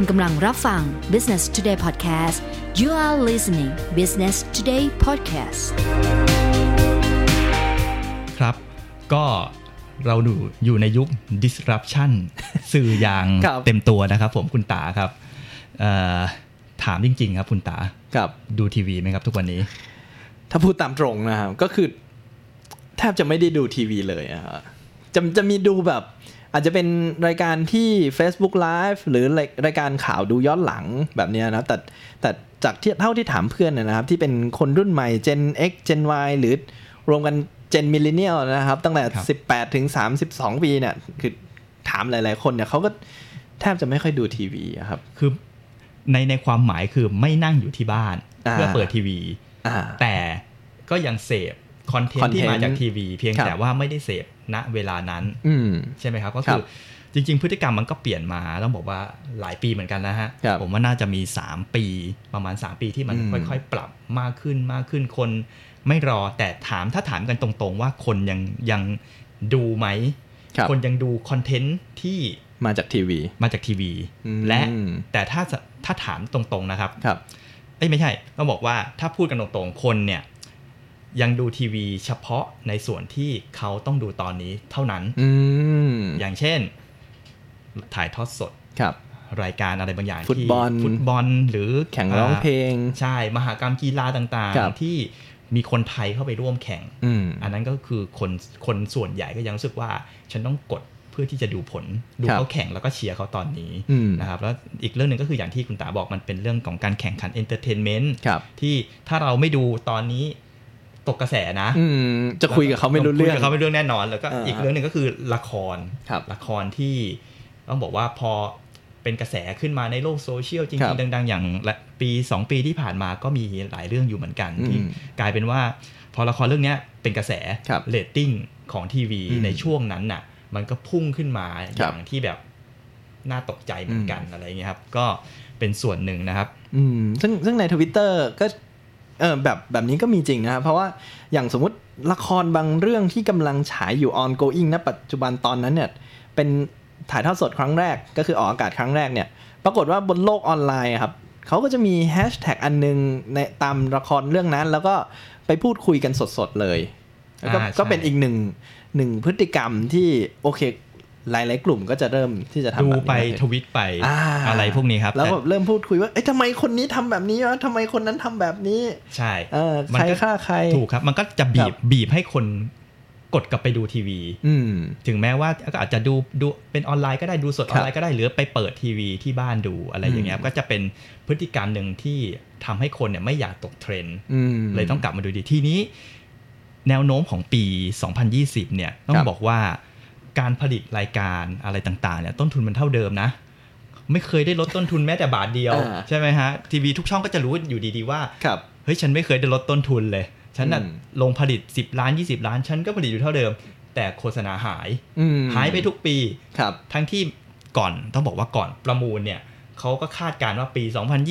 คุณกำลังรับฟัง Business Today Podcast you are listening Business Today Podcast ครับ ก็เราดูอยู่ในยุค disruption สื่ออย่างครับเต็มตัวนะครับผมคุณตาครับเอ่อถามจริง ๆ ครับคุณตาครับดูทีวีไหมครับทุกวันนี้ ถ้าพูดตามตรงนะครับ ก็คือแทบจะไม่ได้ดูทีวีเลยอะฮะจะจะมีดูแบบ อาจจะเป็นรายการที่ Facebook Live หรือรายรายการข่าวดูย้อนหลังแบบเนี้ยนะแต่แต่จากที่เท่าที่ถามเพื่อนนะครับ ที่เป็นคนรุ่นใหม่ Gen X Gen Y หรือรวมกัน Gen Millennial นะครับ ตั้งแต่ครับ18 ถึง 32 ปีเนี่ย คือถามหลาย ๆ คนเนี่ยเขาก็แทบจะไม่ค่อยดูทีวีอะครับ คือในในความหมายคือไม่นั่งอยู่ที่บ้านอ่าเพื่อเปิดทีวีอ่าแต่ก็ยังเสพคอนเทนต์ที่ content มาจากทีวี เพียงครับแต่ว่าไม่ได้เสพ ณเวลานั้นอืมใช่ไหมครับ ก็ครัคือบจริง ๆ พฤติกรรมมันก็เปลี่ยนมาต้องบอกว่าหลายปีเหมือนกันนะฮะครับผมว่าน่าจะมี 3 ปีประมาณ 3 ปีที่มันอืมค่อย ๆ ปรับมากขึ้นมากขึ้นคนไม่รอแต่ถามถ้าถามกันตรงๆ ว่าคนยังยังดูไหมครับคนยังดูคอนเทนต์ที่มาจากทีวี มาจากทีวีอืมและแต่ถ้าจะถ้าถามตรงๆนะครับครับเอ้ยไม่ใช่ต้องบอกว่าถ้าพูดกันตรงๆคนเนี่ย ยังดูทีวีเฉพาะในส่วนที่เขาต้องดูตอนนี้เท่านั้นอืมอย่างเช่น ถ่ายทอดสดครับ รายการอะไรบางอย่างฟุตบอลที่ฟุตบอล หรือแข่งร้องเพลง ใช่ มหากรรมกีฬาต่างครับๆที่มีคนไทยเข้าไปร่วมแข่งอืมอันนั้นก็คือคนคนส่วนใหญ่ก็ยังรู้สึกว่า ฉันต้องกดเพื่อที่จะดูผล ดูครับเขาแข่งแล้วก็เชียร์เขาตอนนี้อืมนะครับแล้วอีกเรื่องหนึ่งก็คืออย่างที่คุณตาบอกมันเป็นเรื่องของการแข่งขัน entertainment ครับที่ถ้าเราไม่ดูตอนนี้ ตกกระแสนะอืมจะคุยกับเขาไม่รู้เรื่องคุยกับเขาไม่รู้เรื่องแน่นอน แล้วก็อ่าอีกเรื่องหนึ่งก็คือละครครับละครที่ต้องบอกว่าพอเป็นกระแสขึ้นมาในโลกโซเชียลจครับจริงๆดัง ๆ อย่างละปี 2 ปีที่ผ่านมาก็มีหลายเรื่องอยู่เหมือนกันอืมที่กลายเป็นว่า พอละครเรื่องเนี้ยเป็นกระแสครับเรตติ้งของทีวีอืมในช่วงนั้นน่ะ มันก็พุ่งขึ้นมาอครับย่างที่แบบน่าตกใจเหมือนกันอะไรเงี้ยครับ ก็เป็นส่วนหนึ่งนะครับ อืมซึ่งซึ่งในทวิตเตอร์ก็ เออแบบแบบนี้ก็มีจริงนะครับ เพราะว่าอย่างสมมติละครบางเรื่องที่กำลังฉายอยู่ ongoing ณปัจจุบันตอนนั้นเนี่ยเป็นถ่ายทอดสดครั้งแรกก็คือออกอากาศครั้งแรกเนี่ยปรากฏว่าบนโลกออนไลน์อะครับเขาก็จะมีแฮชแท็กอันนึงในตามละครเรื่องนั้น แล้วก็ไปพูดคุยกันสดๆเลยแล้วก็อ่าใช่ก็เป็นอีกหนึ่งหนึ่งพฤติกรรมที่โอเค หลายๆกลุ่มก็จะเริ่มที่จะทำดูแบบนี้ไปมากขึ้นทวิตไปอ่าอะไรพวกนี้ครับ แล้วแต่แบบเริ่มพูดคุยว่าเอ้ยทำไมคนนี้ทำแบบนี้วะทำไมคนนั้นทำแบบนี้ ใช่เออมัใครก็ฆ่าใครถูกครับ มันก็จะบีครับบบีบให้คนกดกลับไปดูทีวีอืมถึงแม้ว่าก็อาจจะดูดูเป็นออนไลน์ก็ได้ดูสดอครัอบนไลน์ก็ได้หรือไปเปิดทีวีที่บ้านดูอะไรอย่างเงี้ยอืมก็จะเป็นพฤติกรรมหนึ่งที่ทำให้คนเนี่ยไม่อยากตกเทรนด์อืมเลยต้องกลับมาดูดีทีนี้ แนวโน้มของปี 2020 เนี่ยต้อคงรับบอกว่า การผลิตรายการอะไรต่างๆเนี่ยต้นทุนมันเท่าเดิมนะ ไม่เคยได้ลดต้นทุนแม้แต่บาทเดียวอ่าใช่ไหมฮะทีวีทุกช่องก็จะรู้อยู่ดีๆว่าครับเฮ้ยฉันไม่เคยได้ลดต้นทุนเลย ฉันน่ะอืมลงผลิต 10 ล้าน 20 ล้าน ฉันก็ผลิตอยู่เท่าเดิม แต่โฆษณาหายอืมหายไปทุกปีครับ ทั้งที่ก่อนต้องบอกว่าก่อนประมูลเนี่ยเขาก็คาดการณ์ว่าปี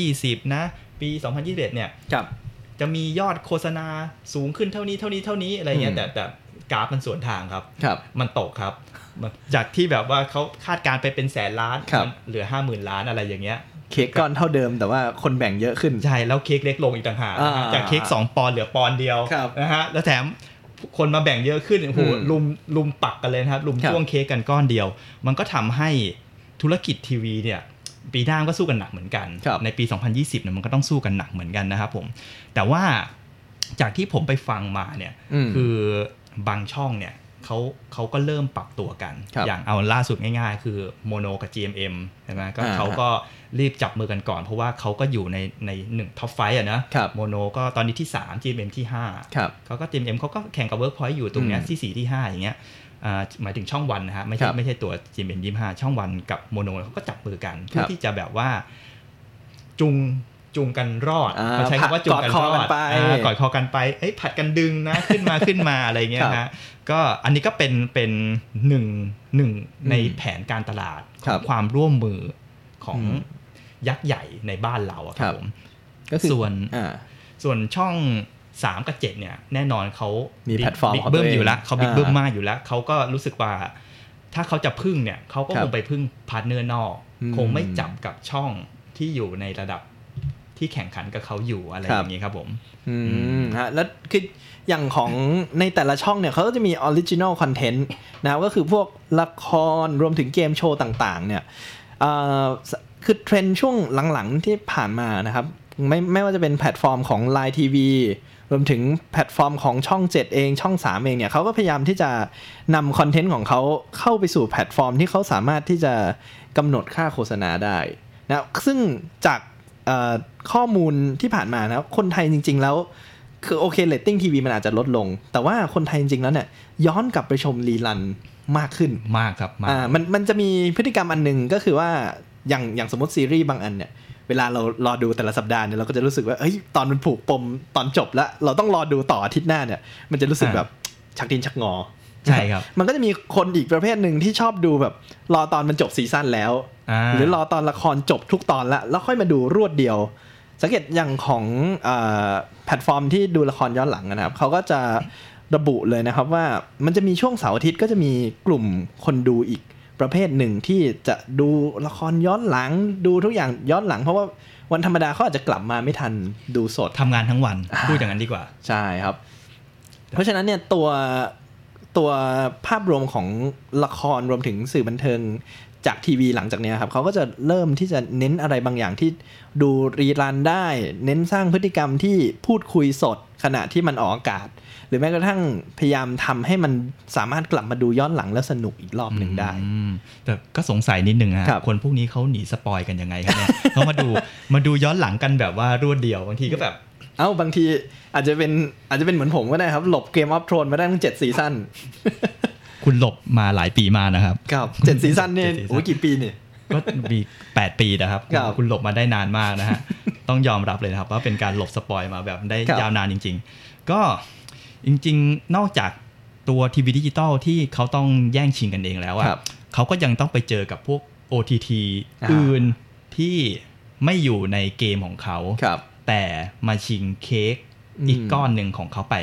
2020 นะ ปี 2021 เนี่ยครับจะมียอดโฆษณาสูงขึ้นเท่านี้เท่านี้เท่านี้อะไรเงี้อืยมแต่แต่ กราฟมันสวนทางครับครับ มันตกครับมันจากที่แบบว่าเขาคาดการณ์ไปเป็นแสนล้านครับมันเหลือ50,000ล้านอะไรอย่างเงี้ยเค้กก้อนเท่าเดิมแต่ว่าคนแบ่งเยอะขึ้น ใช่แล้วเค้กเล็กลงอีกต่างหากอ่าจากเค้ก2ปอนด์เหลือปอนด์เดียวครับนะฮะแล้วแถมคนมาแบ่งเยอะขึ้นโอ้โหอืมลุมรุมปักกันเลยนะครับรุมครับจ้วงเค้กกันก้อนเดียว มันก็ทำให้ธุรกิจทีวีเนี่ยปีหน้าก็สู้กันหนักเหมือนกันครับในปี 2020เนี่ยมันก็ต้องสู้กันหนักเหมือนกันนะครับผม แต่ว่าจากที่ผมไปฟังมาเนี่ยอืมคือ บางช่องเนี่ยเขาเขาก็เริ่มปรับตัวกันครับอย่างเอาล่าสุดง่ายๆ คือโมโนกับ GMM ใช่ไหมก็อ่าเขาก็รีบจับมือกันก่อน เพราะว่าเขาก็อยู่ในในหนึ่ง top five อะนะครับโมโนก็ตอนนี้ที่ 3 GMM ที่5ครับเขาก็ GMM เขาก็แข่งกับ Workpoint อยู่ตรงเนี้ยอืมที่ 4 ที่ 5 อย่างเงี้ยอ่าหมายถึงช่องวันนะฮะไม่ใช่ครับไม่ใช่ตัว GMM 25 ช่องวันกับโมโนเขาก็จับมือกันเพื่คอรับที่จะแบบว่าจุง จูงกันรอดอ่าเขาใช้คำว่าจุงกันกอดคอรอกันดไปอ่ากอดคอกันไปเอ้ยผัดกันดึงนะขึ้นมาขึ้นมาอะไรเงี้ยครับฮะก็อันนี้ก็เป็นเป็นหนึ่งหนึ่งในอืมแผนการตลาดขครัองบความร่วมมือของอืมยักษ์ใหญ่ในบ้านเราอะคครัรับบผมก็คือส่วนอ่าส่วนช่อง3กับ7เนี่ยแน่นอนเขามี big platform ของบิ๊กเบิ้มตัวเองอยู่แล้วเขาบิ๊กอ่าเบิ้มมากอยู่แล้วเขาก็รู้สึกว่าถ้าเขาจะพึ่งเนี่ยเขาก็คงครับไปพึ่ง partner นอกอืมคงไม่จับกับช่องที่อยู่ในระดับ ที่แข่งขันกับเขาอยู่อะไรครับอย่างนี้ครับผม อืมฮะแล้วคืออย่างของในแต่ละช่องเนี่ยเขาก็จะมีออริจิน l ลคอนเทนต์นะครับก็คือพวกละครรวมถึงเกมโชว์ต่าง ๆ เนี่ยเอ่อคือเทรนด์ช่วงหลัง ๆ ที่ผ่านมานะครับไม่ไม่ว่าจะเป็นแพลตฟอร์มของ Line TV รวมถึงแพลตฟอร์มของช่อง 7 เองช่อง 3 เองเนี่ยเขาก็พยายามที่จะนำคอนเทนต์ของเขาเข้าไปสู่แพลตฟอร์มที่เขาสามารถที่จะกำหนดค่าโฆษณาได้นะซึ่งจากเอ่อ ข้อมูลที่ผ่านมานะคนไทยจริง ๆ แล้วคือโอเคเรตติ้งทีวีมันอาจจะลดลง แต่ว่าคนไทยจริง ๆ แล้วเนี่ยย้อนกลับไปชม rerunมากขึ้นมากครับมากอ่ามันมันจะมีพฤติกรรมอันหนึ่งก็คือว่าอย่างอย่างสมมติซีรีส์บางอันเนี่ยเวลาเรารอดูแต่ละสัปดาห์เนี่ยเราก็จะรู้สึกว่าเฮ้ยตอนมันผูกปมตอนจบแล้ว เราต้องรอดูต่ออาทิตย์หน้าเนี่ย มันจะรู้สึกแบบชักดินชักงอใช่ครับ มันก็จะมีคนอีกประเภทหนึ่งที่ชอบดูแบบ รอตอนมันจบซีซั่นแล้วอ่า หรือรอตอนละครจบทุกตอนละแล้วค่อยมาดูรวดเดียว สังเกตอย่างของเออแพลตฟอร์มที่ดูละครย้อนหลังนะครับเขาก็จะระบุเลยนะครับว่ามันจะมีช่วงเสาร์อาทิตย์ก็จะมีกลุ่มคนดูอีกประเภทหนึ่งที่จะดูละครย้อนหลังดูทุกอย่างย้อนหลัง เพราะว่าวันธรรมดาเขาอาจจะกลับมาไม่ทันดูสดทำงานทั้งวันพูดอย่างนั้นดีกว่าใช่ครับ เพราะฉะนั้นเนี่ยตัวตัวภาพรวมของละครรวมถึงสื่อบันเทิง จากทีวีหลังจากเนี้ยครับเขาก็จะเริ่มที่จะเน้นอะไรบางอย่างที่ดูรีรันได้ เน้นสร้างพฤติกรรมที่พูดคุยสดขณะที่มันออกอากาศ หรือแม้กระทั่งพยายามทำให้มันสามารถกลับมาดูย้อนหลังแล้วสนุกอีกรอบหนึ่งได้อืมแต่ก็สงสัยนิดนึงฮะครับคนพวกนี้เขาหนี spoil กันยังไงครับเนี่ยเขามาดูมาดูย้อนหลังกันแบบว่ารวดเดียวบางทีก็แบบเอ้าบางทีอาจจะเป็นอาจจะเป็นเหมือนผมก็ได้ครับ หลบ Game of Thrones มาได้ตั้งเจ็ดซีซั่น คุณหลบมาหลายปีมานะครับครับเจ็ดซีซั่นเนี่ยเจ็ดซีซั่นโอ้ยกี่ปีเนี่ยก็มีแปดปีนะครับครับ คุณหลบมาได้นานมากนะฮะต้องยอมรับเลยนะครับว่าเป็นการหลบ spoil มาแบบได้ครับยาวนานจริง ๆ ก็จริง ๆ นอกจากตัวทีวีดิจิตอลที่เขาต้องแย่งชิงกันเองแล้วครัอะบเขาก็ยังต้องไปเจอกับพวก OTT อ่าอื่นที่ไม่อยู่ในเกมของเขาครับแต่มาชิงเค้กอืมอีกก้อนหนึ่งของเขาไป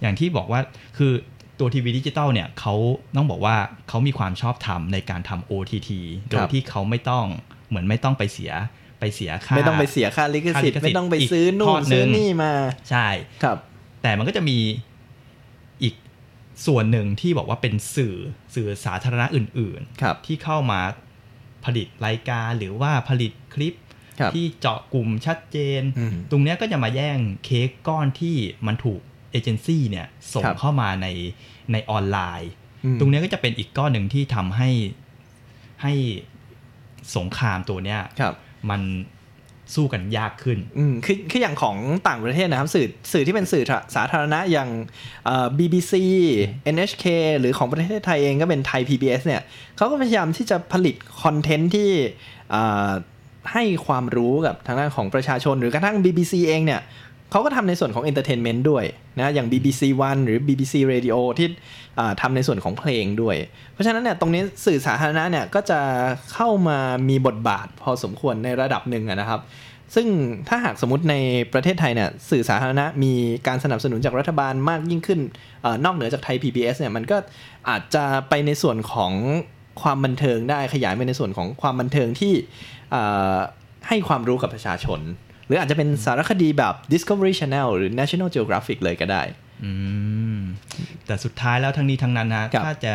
อย่างที่บอกว่าคือ ตัวทีวีดิจิตอลเนี่ยเขาต้องบอกว่าเขามีความชอบธรรมในการทำ OTT โดยที่เขาไม่ต้องเหมือนไม่ต้องไปเสียไปเสียค่าไม่ต้องไปเสียค่าลิขสิทธิ์ค่าลิขสิทธิ์ไม่ต้องไปซื้ออีนู่กทอนดหนึ่ซื้องนี่มา ใช่ครับ แต่มันก็จะมีอีกส่วนหนึ่งที่บอกว่าเป็นสื่อสื่อสาธารณะอื่นครับที่เข้ามาผลิตรายการหรือว่าผลิตคลิปครับที่เจาะกลุ่มชัดเจนอืมตรงเนี้ยก็จะมาแย่งเค้กก้อนที่มันถูก เอเจนซี่เนี่ยส่งครับเข้ามาในในออนไลน์อืมตรงเนี้ยก็จะเป็นอีกก้อนหนึ่งที่ทำให้ให้สงครามตัวเนี้ยครับมันสู้กันยากขึ้น อืมคือคืออย่างของต่างประเทศนะครับ สื่อสื่อที่เป็นสื่อสาธารณะอย่างเอ่อ BBC NHK หรือของประเทศไทยเองก็เป็นไทย PBS เนี่ยเขาก็พยายามที่จะผลิตคอนเทนต์ที่เอ่อให้ความรู้กับทางด้านของประชาชนหรือกระทั่ง BBC เองเนี่ย เขาก็ทำในส่วนของ Entertainment ด้วยนะอย่าง BBC One หรือ BBC Radio ที่ทำในส่วนของเพลงด้วย เพราะฉะนั้นเนี่ยตรงนี้สื่อสาธารณะเนี่ยก็จะเข้ามามีบทบาทพอสมควรในระดับหนึ่งนะครับ ซึ่งถ้าหากสมมติในประเทศไทยเนี่ยสื่อสาธารณะมีการสนับสนุนจากรัฐบาลมากยิ่งขึ้นอนอกเหนือจากไทย PBS เนี่ยมันก็อาจจะไปในส่วนของความบันเทิงได้ขยายไปในส่วนของความบันเทิงที่ให้ความรู้กับประชาชน หรืออาจจะเป็นสารคดีแบบ Discovery Channel หรือ National Geographic เลยก็ได้อืมแต่สุดท้ายแล้วทั้งนี้ทั้งนั้นนะครับถ้าจะ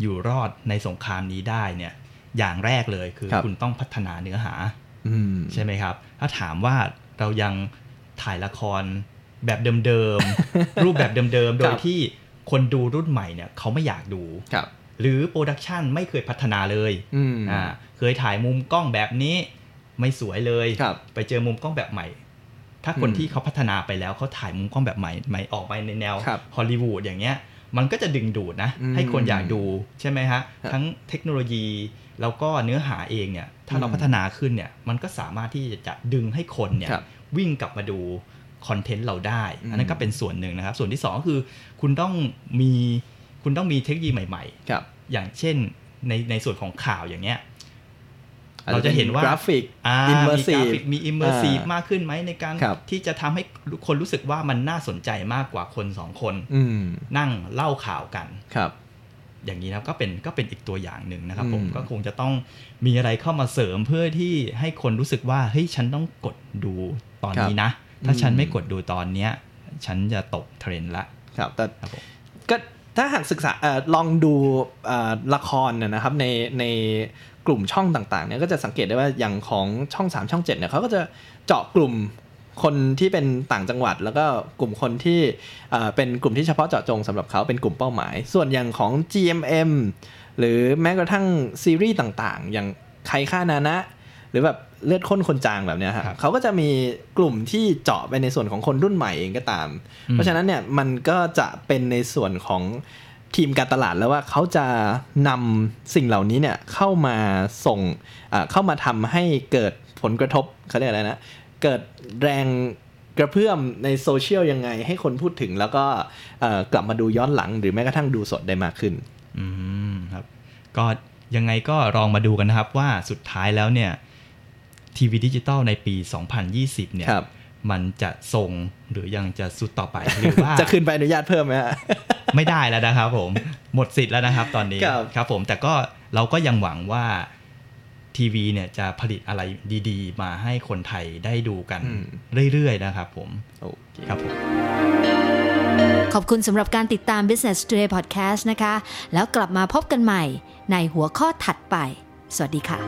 อยู่รอดในสงครามนี้ได้เนี่ยอย่างแรกเลยคือครับคุณต้องพัฒนาเนื้อหาอืมใช่ไหมครับ ถ้าถามว่าเรายังถ่ายละครแบบเดิมๆ รูปแบบเดิมๆ โดยครับที่คนดูรุ่นใหม่เนี่ยเขาไม่อยากดูครับหรือ production ไม่เคยพัฒนาเลยอืมอ่าเคยถ่ายมุมกล้องแบบนี้ ไม่สวยเลยครับไปเจอมุมกล้องแบบใหม่ ถ้าคนอืมที่เขาพัฒนาไปแล้วเขาถ่ายมุมกล้องแบบใหม่ใหม่ออกไปในแนวครับฮอลลีวูดอย่างเงี้ยมันก็จะดึงดูดนะอืมให้คนอยากดูใช่ไหมฮะครับทั้งเทคโนโลยี แล้วก็เนื้อหาเองเนี่ย ถ้าเราอืมพัฒนาขึ้นเนี่ย มันก็สามารถที่จะดึงให้คนเนี่ยครับวิ่งกลับมาดูคอนเทนต์เราได้อืมอันนั้นก็เป็นส่วนหนึ่งนะครับ ส่วนที่สองก็คือคุณต้องมีคุณต้องมีเทคโนโลยีใหม่ๆครับอย่างเช่นในในส่วนของข่าวอย่างเงี้ย เราจะเห็นว่ากราฟิกอ่า immersive graphic มี immersive มากขึ้นไหมในการครับที่จะทำให้คนรู้สึกว่ามันน่าสนใจมากกว่าคนสองคนอืมนั่งเล่าข่าวกันครับ อย่างนี้นะครับก็เป็นก็เป็นอีกตัวอย่างหนึ่งนะครับผมอืมก็คงจะต้องมีอะไรเข้ามาเสริมเพื่อที่ให้คนรู้สึกว่าเฮ้ยฉันต้องกดดูตอนนี้นะ ถ้าฉันไม่กดดูตอนเนี้ย ฉันจะตกเทรนด์ละครับแต่ครับผมก็ถ้าหากศึกษาเออลองดูเอ่อละครเนี่ยนะครับในใน กลุ่มช่องต่างๆเนี่ยก็จะสังเกตได้ว่าอย่างของช่อง 3 ช่อง7เนี่ยเขาก็จะเจาะกลุ่มคนที่เป็นต่างจังหวัด แล้วก็กลุ่มคนที่เอ่อเป็นกลุ่มที่เฉพาะเจาะจงสำหรับเขาเป็นกลุ่มเป้าหมาย ส่วนอย่างของ GMM หรือแม้กระทั่งซีรีส์ต่างๆ อย่างใครฆ่านานะ หรือแบบเลือดข้นคนจางแบบเนี้ยครับครับเขาก็จะมีกลุ่มที่เจาะไปในส่วนของคนรุ่นใหม่เองก็ตาม เพราะฉะนั้นเนี่ยมันก็จะเป็นในส่วนของ ทีมการตลาดแล้วว่าเขาจะนำสิ่งเหล่านี้เนี่ยเข้ามาส่งอ่าเข้ามาทำให้เกิดผลกระทบเขาเรียกอะไรนะ เกิดแรงกระเพื่อมในโซเชียลยังไงให้คนพูดถึงแล้วก็เอ่อกลับมาดูย้อนหลัง หรือแม้กระทั่งดูสดได้มากขึ้น อืมครับก็ยังไงก็ลองมาดูกันนะครับว่าสุดท้ายแล้วเนี่ยทีวีดิจิตอลในปี 2020 เนี่ยครับ มันจะทรงหรือยังจะสุดต่อไปหรือว่าจะขึ้นไปอนุญาตเพิ่มไหมฮะไม่ได้แล้วนะครับผมหมดสิทธิ์แล้วนะครับตอนนี้ครับครับผมแต่ก็เราก็ยังหวังว่าทีวีเนี่ยจะผลิตอะไรดีๆ มาให้คนไทยได้ดูกันเรื่อยๆ นะครับผมโอเคครับผม ขอบคุณสำหรับการติดตาม Business Today Podcast นะคะ แล้วกลับมาพบกันใหม่ในหัวข้อถัดไป สวัสดีค่ะ